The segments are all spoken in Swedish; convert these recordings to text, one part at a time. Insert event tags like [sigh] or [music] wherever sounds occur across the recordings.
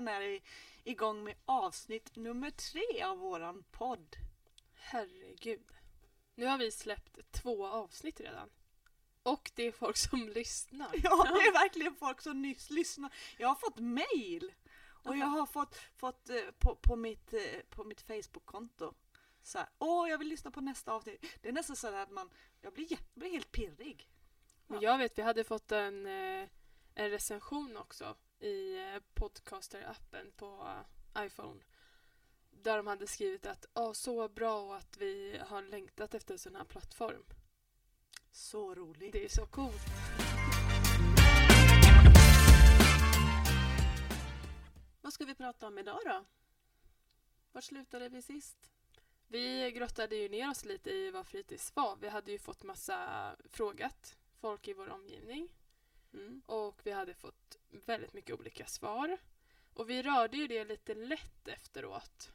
äntligen är vi igång med avsnitt nummer tre av våran podd. Herregud. Nu har vi släppt två avsnitt redan. Och det är folk som [laughs] lyssnar. Ja, det är verkligen folk som nyss lyssnar. Jag har fått mail och jag har fått, fått eh, på, på mitt, eh, på mitt Facebook-konto så här, åh jag vill lyssna på nästa avsnitt. Det är nästan så att man, jag blir, jag blir helt pirrig. Men jag vet, vi hade fått en, eh, en recension också i eh, podcaster-appen på iPhone. Där de hade skrivit att oh, så bra och att vi har längtat efter en sån här plattform. Så roligt. Det är så coolt. Vad ska vi prata om idag då? Var slutade vi sist? Vi grottade ju ner oss lite i vad fritids var. Vi hade ju fått massa frågat folk i vår omgivning. Mm. Och vi hade fått väldigt mycket olika svar. Och vi rörde ju det lite lätt efteråt.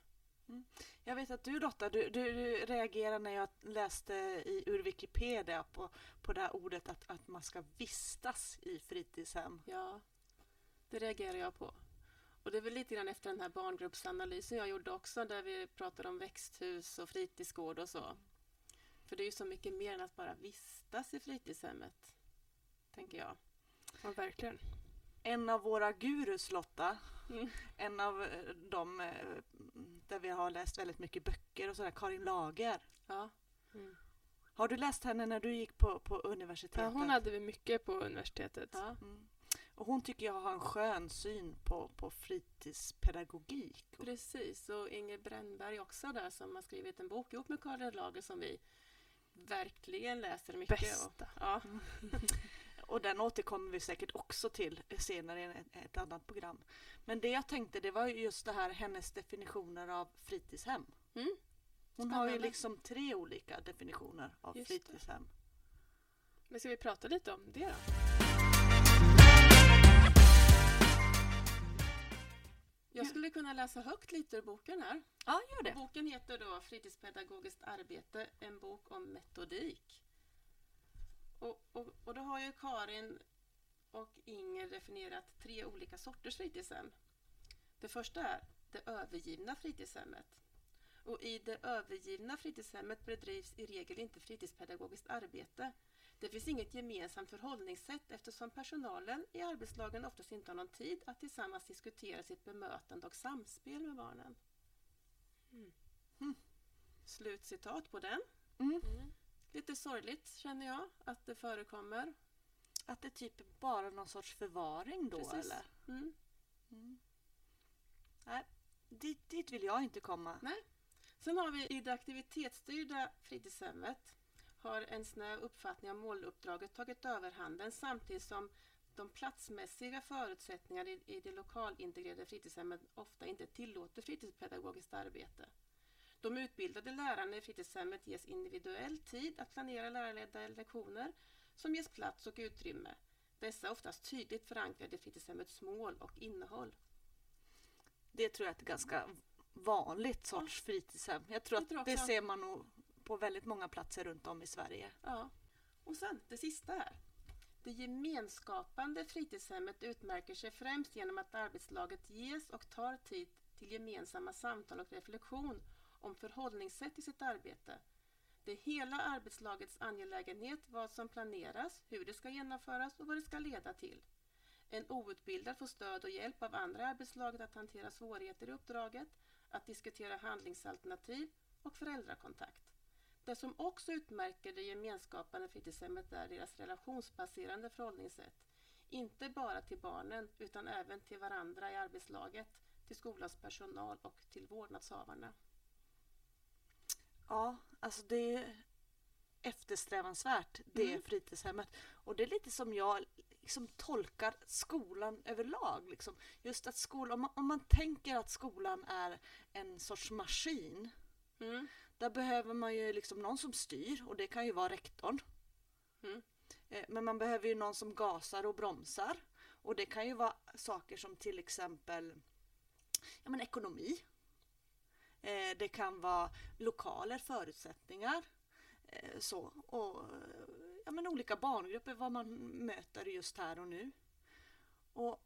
Jag vet att du Lotta, du, du, du reagerade när jag läste i, ur Wikipedia på, på det här ordet att, att man ska vistas i fritidshem. Ja, det reagerar jag på. Och det är väl lite grann efter den här barngruppsanalysen jag gjorde också där vi pratade om växthus och fritidsgård och så. För det är ju så mycket mer än att bara vistas i fritidshemmet, tänker jag. Ja, verkligen. En av våra gurus Lotta, Mm. en av eh, de eh, där vi har läst väldigt mycket böcker och sådär, Karin Lager. Ja, Mm. Har du läst henne när du gick på, på universitetet? Ja, hon hade vi mycket på universitetet. ja. Mm. Och hon tycker jag har en skön syn på, på fritidspedagogik. Och- precis. Och Inger Brännberg också där som har skrivit en bok ihop med Karin Lager som vi verkligen läser mycket. Och, Bästa. ja, [laughs] Och den återkommer vi säkert också till senare i ett, annat program. Men det jag tänkte det var ju just det här hennes definitioner av fritidshem. Mm. Hon har ju liksom tre olika definitioner av Just det. fritidshem. Men ska vi prata lite om det då? Jag skulle kunna läsa högt lite ur boken här. Ja, gör det. Boken heter då Fritidspedagogiskt arbete, en bok om metodik. Och, och, och då har ju Karin och Inger definierat tre olika sorters fritidshem. Det första är det övergivna fritidshemmet. Och i det övergivna fritidshemmet bedrivs i regel inte fritidspedagogiskt arbete. Det finns inget gemensamt förhållningssätt eftersom personalen i arbetslagen oftast inte har någon tid att tillsammans diskutera sitt bemötande och samspel med barnen. Mm. Slutcitat på den. Mm. Lite sorgligt känner jag att det förekommer. Att det typ är bara någon sorts förvaring då Precis. eller? Mm. Mm. Nej, dit, dit vill jag inte komma. Sen har vi i det aktivitetsstyrda fritidshemmet har en snäv uppfattning av måluppdraget tagit överhanden samtidigt som de platsmässiga förutsättningarna i, i det lokalintegrerade fritidshemmet ofta inte tillåter fritidspedagogiskt arbete. De utbildade lärarna i fritidshemmet ges individuell tid att planera lärarledda lektioner som ges plats och utrymme. Dessa är oftast tydligt förankrade i fritidshemmets mål och innehåll. Det tror jag är ett ganska vanligt sorts fritidshem. Jag tror Jag att tror det ser man nog på väldigt många platser runt om i Sverige. Ja. Och sen det sista här. Det gemenskapande fritidshemmet utmärker sig främst genom att arbetslaget ges och tar tid till gemensamma samtal och reflektion om förhållningssätt i sitt arbete. Det är hela arbetslagets angelägenhet vad som planeras, hur det ska genomföras och vad det ska leda till. En outbildad får stöd och hjälp av andra i arbetslaget att hantera svårigheter i uppdraget, att diskutera handlingsalternativ och föräldrakontakt. Det som också utmärker det gemenskapande fritidshemmet är deras relationsbaserade förhållningssätt. Inte bara till barnen utan även till varandra i arbetslaget, till skolans personal och till vårdnadshavarna. Ja, alltså det är eftersträvansvärt det Mm. fritidshemmet. Och det är lite som jag liksom tolkar skolan överlag. Liksom. Just att skolan, om man, om man tänker att skolan är en sorts maskin. Mm. Där behöver man ju liksom någon som styr och det kan ju vara rektorn. Mm. Eh, Men man behöver ju någon som gasar och bromsar. Och det kan ju vara saker som till exempel ja, men ekonomi. Eh, det kan vara lokaler, förutsättningar. Eh, så. Och ja, men olika barngrupper, vad man möter just här och nu. Och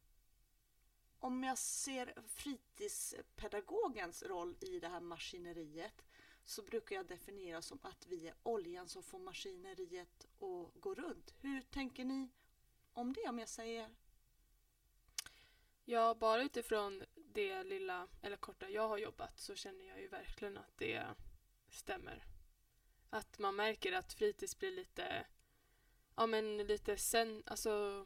om jag ser fritidspedagogens roll i det här maskineriet så brukar jag definiera som att vi är oljan som får maskineriet att gå runt. Hur tänker ni om det om jag säger Ja, bara utifrån det lilla eller korta jag har jobbat så känner jag ju verkligen att det stämmer. Att man märker att fritids blir lite, ja men lite sen, alltså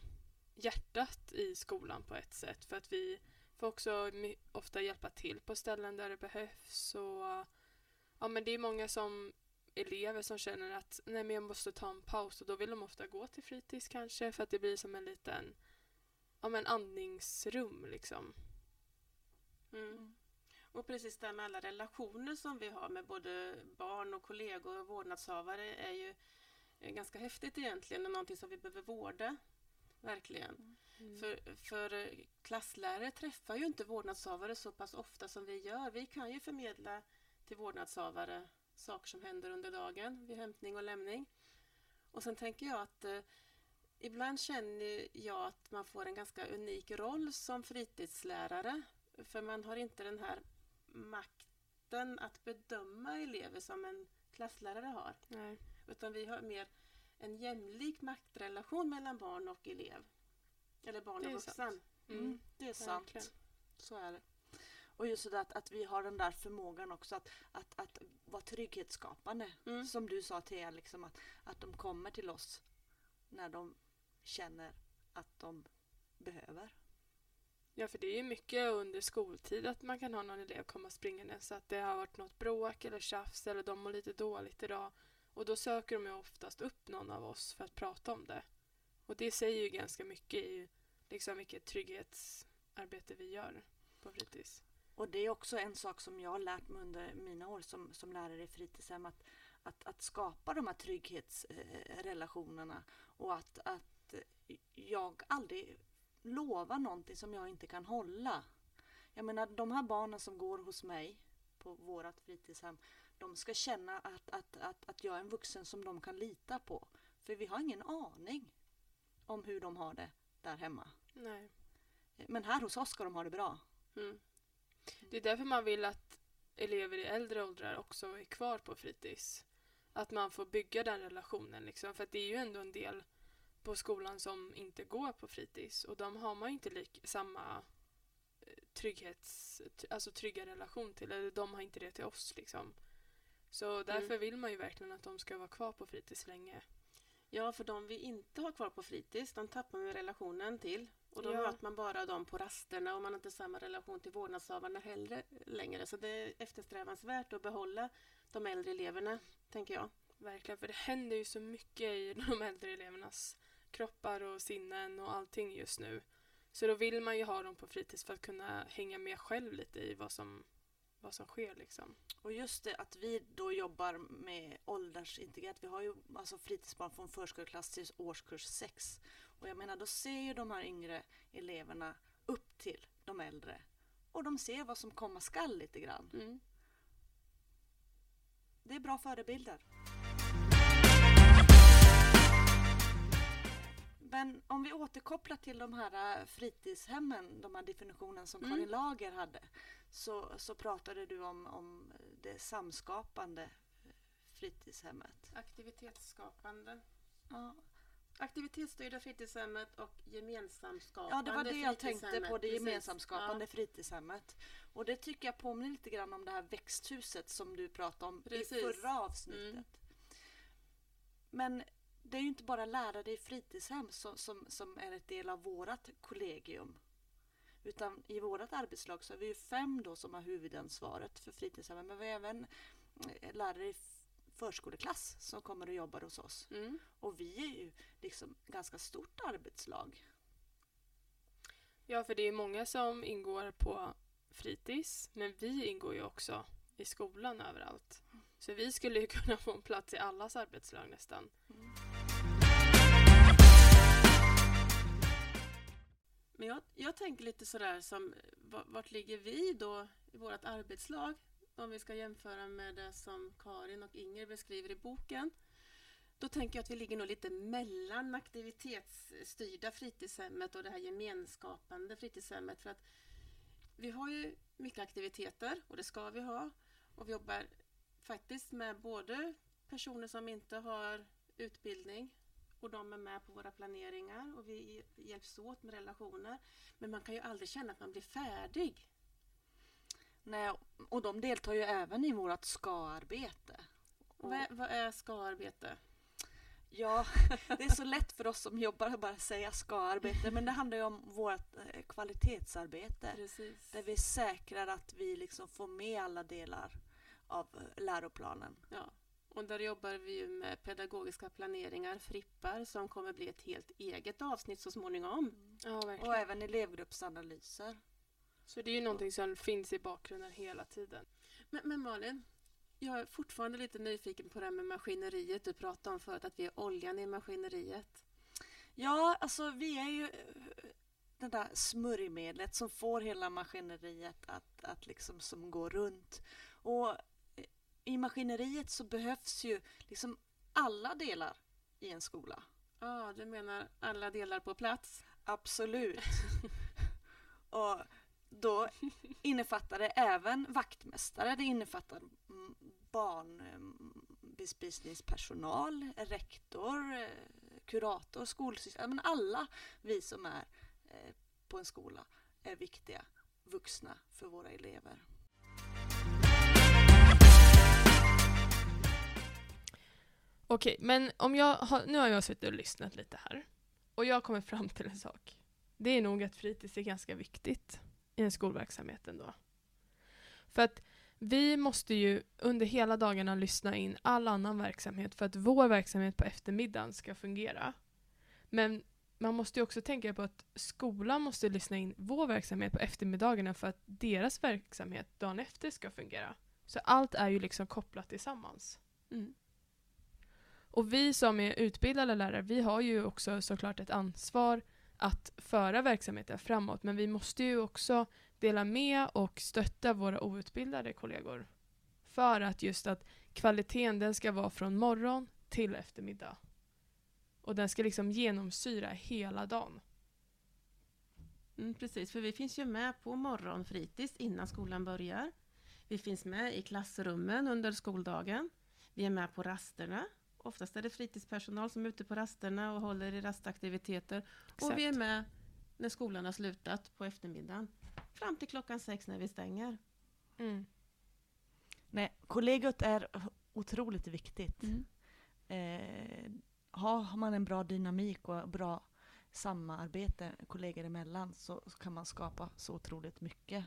hjärtat i skolan på ett sätt för att vi får också ofta hjälpa till på ställen där det behövs och ja men det är många som elever som känner att nej men jag måste ta en paus och då vill de ofta gå till fritids kanske för att det blir som en liten ja men andningsrum liksom. Mm. Och precis det här med alla relationer som vi har med både barn och kollegor och vårdnadshavare är ju ganska häftigt egentligen och någonting som vi behöver vårda. Verkligen. Mm. För, för klasslärare träffar ju inte vårdnadshavare så pass ofta som vi gör. Vi kan ju förmedla till vårdnadshavare saker som händer under dagen vid hämtning och lämning. Och sen tänker jag att eh, ibland känner jag att man får en ganska unik roll som fritidslärare. För man har inte den här makten att bedöma elever som en klasslärare har. Nej. Utan vi har mer en jämlik maktrelation mellan barn och elev. Eller barn och vuxen. Mm, Mm. det är sant. verkligen. Så är det. Och just det att, att vi har den där förmågan också att, att, att vara trygghetsskapande. Mm. Som du sa Thea, liksom att, att de kommer till oss när de känner att de behöver. Ja, för det är ju mycket under skoltid att man kan ha någon elev komma springande så att det har varit något bråk eller tjafs eller de mår lite dåligt idag. Och då söker de ju oftast upp någon av oss för att prata om det. Och det säger ju ganska mycket i liksom vilket trygghetsarbete vi gör på fritids. Och det är också en sak som jag har lärt mig under mina år som, som lärare i fritidshem. Att, att, att skapa de här trygghetsrelationerna och att, att jag aldrig lovar någonting som jag inte kan hålla. Jag menar de här barnen som går hos mig på vårat fritidshem. De ska känna att, att, att, att jag är en vuxen som de kan lita på. För vi har ingen aning om hur de har det där hemma. Nej. Men här hos oss ska de ha det bra. Mm. Det är därför man vill att elever i äldre åldrar också är kvar på fritids. Att man får bygga den relationen liksom. För att det är ju ändå en del på skolan som inte går på fritids och de har man ju inte lik, samma eh, trygghets, alltså trygga relation till. Eller de har inte det till oss liksom. Så därför vill man ju verkligen att de ska vara kvar på fritids länge. Ja, för de vi inte har kvar på fritids, de tappar man relationen till. Och då Ja. möter man bara dem på rasterna och man har inte samma relation till vårdnadshavarna heller längre. Så det är eftersträvansvärt att behålla de äldre eleverna, tänker jag. Verkligen, för det händer ju så mycket i de äldre elevernas kroppar och sinnen och allting just nu. Så då vill man ju ha dem på fritids för att kunna hänga med själv lite i vad som, vad som sker liksom. Och just det att vi då jobbar med åldersintegrerat. Vi har ju alltså fritidsbarn från förskoleklass till årskurs 6. Och jag menar då ser ju de här yngre eleverna upp till de äldre. Och de ser vad som komma skall lite grann. Mm. Det är bra förebilder. Men om vi återkopplar till de här äh, fritidshemmen, de här definitionen som Mm. Karin Lager hade, så, så pratade du om, om det samskapande eh, fritidshemmet. Aktivitetsskapande. Ja, Aktivitetsstyrda fritidshemmet och gemensamskapande ja det var det jag tänkte på, det Precis. gemensamskapande fritidshemmet. Och det tycker jag påminner lite grann om det här växthuset som du pratade om Precis. i förra avsnittet. Mm. Men det är ju inte bara lärare i fritidshem som, som, som är ett del av vårat kollegium. Utan i vårat arbetslag så är vi ju fem då som har huvudansvaret för fritidshemmen. Men vi har även eh, lärare i förskoleklass som kommer och jobbar hos oss. Mm. Och vi är ju liksom ganska stort arbetslag. Ja, för det är många som ingår på fritids, men vi ingår ju också i skolan överallt. Så vi skulle ju [laughs] kunna få en plats i allas arbetslag nästan. Men jag, jag tänker lite sådär som, vart ligger vi då i vårt arbetslag? Om vi ska jämföra med det som Karin och Inger beskriver i boken. Då tänker jag att vi ligger nog lite mellan aktivitetsstyrda fritidshemmet och det här gemenskapande fritidshemmet. För att vi har ju mycket aktiviteter och det ska vi ha. Och vi jobbar faktiskt med både personer som inte har utbildning och de är med på våra planeringar och vi hjälps åt med relationer. Men man kan ju aldrig känna att man blir färdig. Nej, och de deltar ju även i vårt ska-arbete. Och- Vad är, vad är ska-arbete? Ja, [laughs] det är så lätt för oss som jobbar att bara säga ska-arbete, men det handlar ju om vårt eh, kvalitetsarbete. Precis. Där vi säkrar att vi liksom får med alla delar av eh, läroplanen. Ja. Och där jobbar vi ju med pedagogiska planeringar, frippar, som kommer bli ett helt eget avsnitt så småningom. Ja, verkligen. Och även elevgruppsanalyser. Så det är ju någonting som finns i bakgrunden hela tiden. Men, men Malin, jag är fortfarande lite nyfiken på det här med maskineriet. Du pratade om förut att vi är oljan i maskineriet. Ja, alltså vi är ju eh, det där smörjmedlet som får hela maskineriet att, att liksom som går runt. Och i maskineriet så behövs ju liksom alla delar i en skola. Ja, du menar alla delar på plats? Absolut. [laughs] Och då innefattar det även vaktmästare, det innefattar barnbespisningspersonal, rektor, eh, kurator, skolsystem, men alla vi som är eh, på en skola är viktiga vuxna för våra elever. Okej, men om jag har, nu har jag suttit och lyssnat lite här. Och jag kommer fram till en sak. Det är nog att fritids är ganska viktigt i en skolverksamhet ändå. För att vi måste ju under hela dagarna lyssna in all annan verksamhet för att vår verksamhet på eftermiddagen ska fungera. Men man måste ju också tänka på att skolan måste lyssna in vår verksamhet på eftermiddagarna för att deras verksamhet dagen efter ska fungera. Så allt är ju liksom kopplat tillsammans. Mm. Och vi som är utbildade lärare, vi har ju också såklart ett ansvar att föra verksamheten framåt. Men vi måste ju också dela med och stötta våra outbildade kollegor. För att just att kvaliteten den ska vara från morgon till eftermiddag. Och den ska liksom genomsyra hela dagen. Mm, precis, för vi finns ju med på morgonfritids innan skolan börjar. Vi finns med i klassrummen under skoldagen. Vi är med på rasterna. Oftast är det fritidspersonal som är ute på rasterna och håller i rastaktiviteter. Och vi är med när skolan har slutat på eftermiddagen. Fram till klockan sex när vi stänger. Mm. Nej, kollegiet är otroligt viktigt. Mm. Eh, har man en bra dynamik och bra samarbete kollegor emellan så, så kan man skapa så otroligt mycket.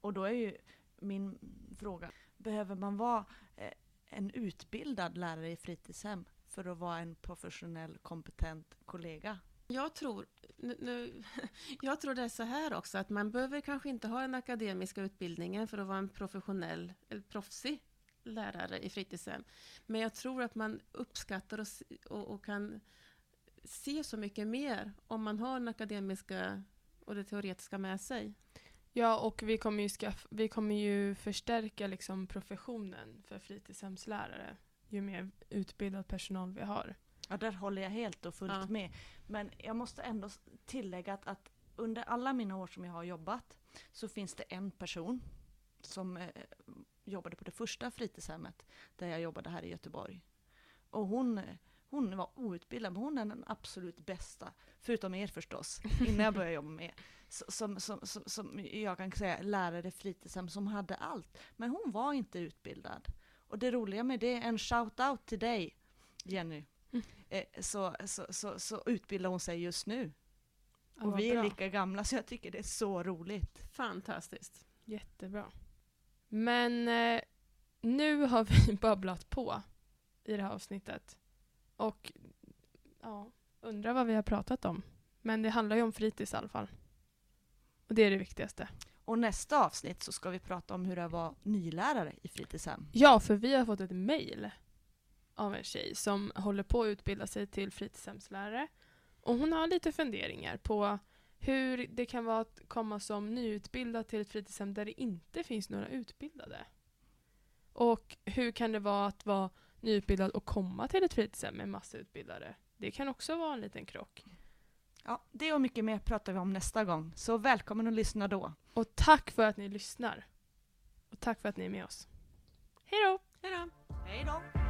Och då är ju min fråga, behöver man vara eh, en utbildad lärare i fritidshem för att vara en professionell, kompetent kollega? Jag tror, nu, nu, [laughs] jag tror det är så här också, att man behöver kanske inte ha den akademiska utbildningen för att vara en professionell, eller proffsig lärare i fritidshem. Men jag tror att man uppskattar och, och, och kan se så mycket mer om man har den akademiska och det teoretiska med sig. Ja, och vi kommer ju, skaff- vi kommer ju förstärka liksom professionen för fritidshemslärare ju mer utbildad personal vi har. Ja, där håller jag helt och fullt Ja. med. Men jag måste ändå tillägga att, att under alla mina år som jag har jobbat så finns det en person som eh, jobbade på det första fritidshemmet där jag jobbade här i Göteborg. Och hon, hon var outbildad, men hon är den absolut bästa, förutom er förstås, innan jag började jobba med er. Som, som, som, som jag kan säga lärare fritidshem som hade allt. Men hon var inte utbildad. Och det roliga med det är en shout-out till dig, Jenny. Eh, så, så, så, så utbildar hon sig just nu. Ja, Och vi är bra. lika gamla så jag tycker det är så roligt. Fantastiskt. Jättebra. Men eh, nu har [laughs] vi babblat på i det här avsnittet. Och ja, undrar vad vi har pratat om. Men det handlar ju om fritids i alla fall. Och det är det viktigaste. Och nästa avsnitt så ska vi prata om hur det var nylärare i fritidshem. Ja, för vi har fått ett mejl av en tjej som håller på att utbilda sig till fritidshemslärare. Och hon har lite funderingar på hur det kan vara att komma som nyutbildad till ett fritidshem där det inte finns några utbildade. Och hur kan det vara att vara nyutbildad och komma till ett fritidshem med massa utbildare. Det kan också vara en liten krock. Ja, det och mycket mer pratar vi om nästa gång, så välkommen att lyssna då. Och tack för att ni lyssnar. Och tack för att ni är med oss. Hej då! Hej då! Hej då!